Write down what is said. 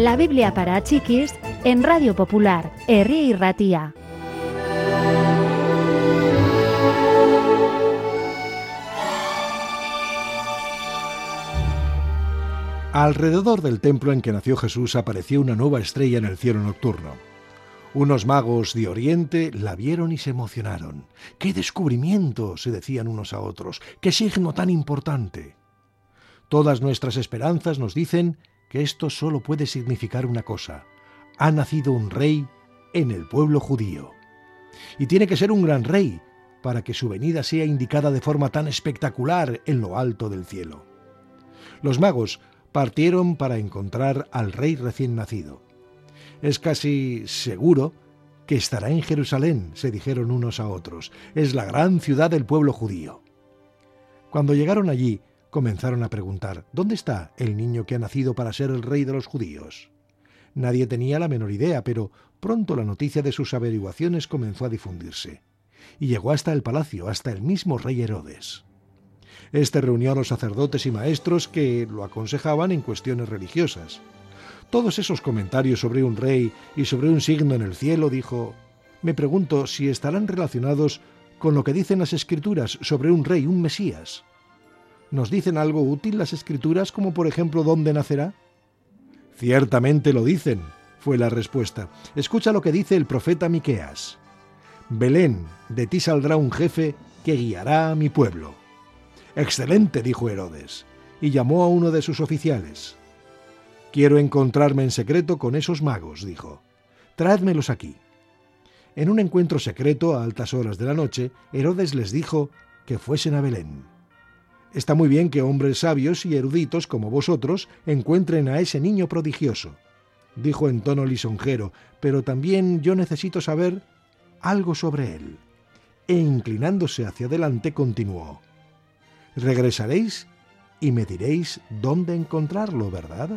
La Biblia para chiquis en Radio Popular, Herri y Ratía. Alrededor del templo en que nació Jesús apareció una nueva estrella en el cielo nocturno. Unos magos de Oriente la vieron y se emocionaron. ¡Qué descubrimiento! se decían unos a otros. ¡Qué signo tan importante! Todas nuestras esperanzas nos dicen que esto solo puede significar una cosa. Ha nacido un rey en el pueblo judío. Y tiene que ser un gran rey para que su venida sea indicada de forma tan espectacular en lo alto del cielo. Los magos partieron para encontrar al rey recién nacido. Es casi seguro que estará en Jerusalén, se dijeron unos a otros. Es la gran ciudad del pueblo judío. Cuando llegaron allí, comenzaron a preguntar, ¿dónde está el niño que ha nacido para ser el rey de los judíos? Nadie tenía la menor idea, pero pronto la noticia de sus averiguaciones comenzó a difundirse, y llegó hasta el palacio, hasta el mismo rey Herodes. Este reunió a los sacerdotes y maestros que lo aconsejaban en cuestiones religiosas. Todos esos comentarios sobre un rey y sobre un signo en el cielo, dijo, me pregunto si estarán relacionados con lo que dicen las escrituras sobre un rey, un Mesías. ¿Nos dicen algo útil las escrituras como por ejemplo dónde nacerá? Ciertamente lo dicen, fue la respuesta. Escucha lo que dice el profeta Miqueas. Belén, de ti saldrá un jefe que guiará a mi pueblo. Excelente, dijo Herodes, y llamó a uno de sus oficiales. Quiero encontrarme en secreto con esos magos, dijo. Traédmelos aquí. En un encuentro secreto a altas horas de la noche, Herodes les dijo que fuesen a Belén. Está muy bien que hombres sabios y eruditos como vosotros encuentren a ese niño prodigioso, dijo en tono lisonjero, pero también yo necesito saber algo sobre él. E inclinándose hacia adelante continuó. Regresaréis y me diréis dónde encontrarlo, ¿verdad?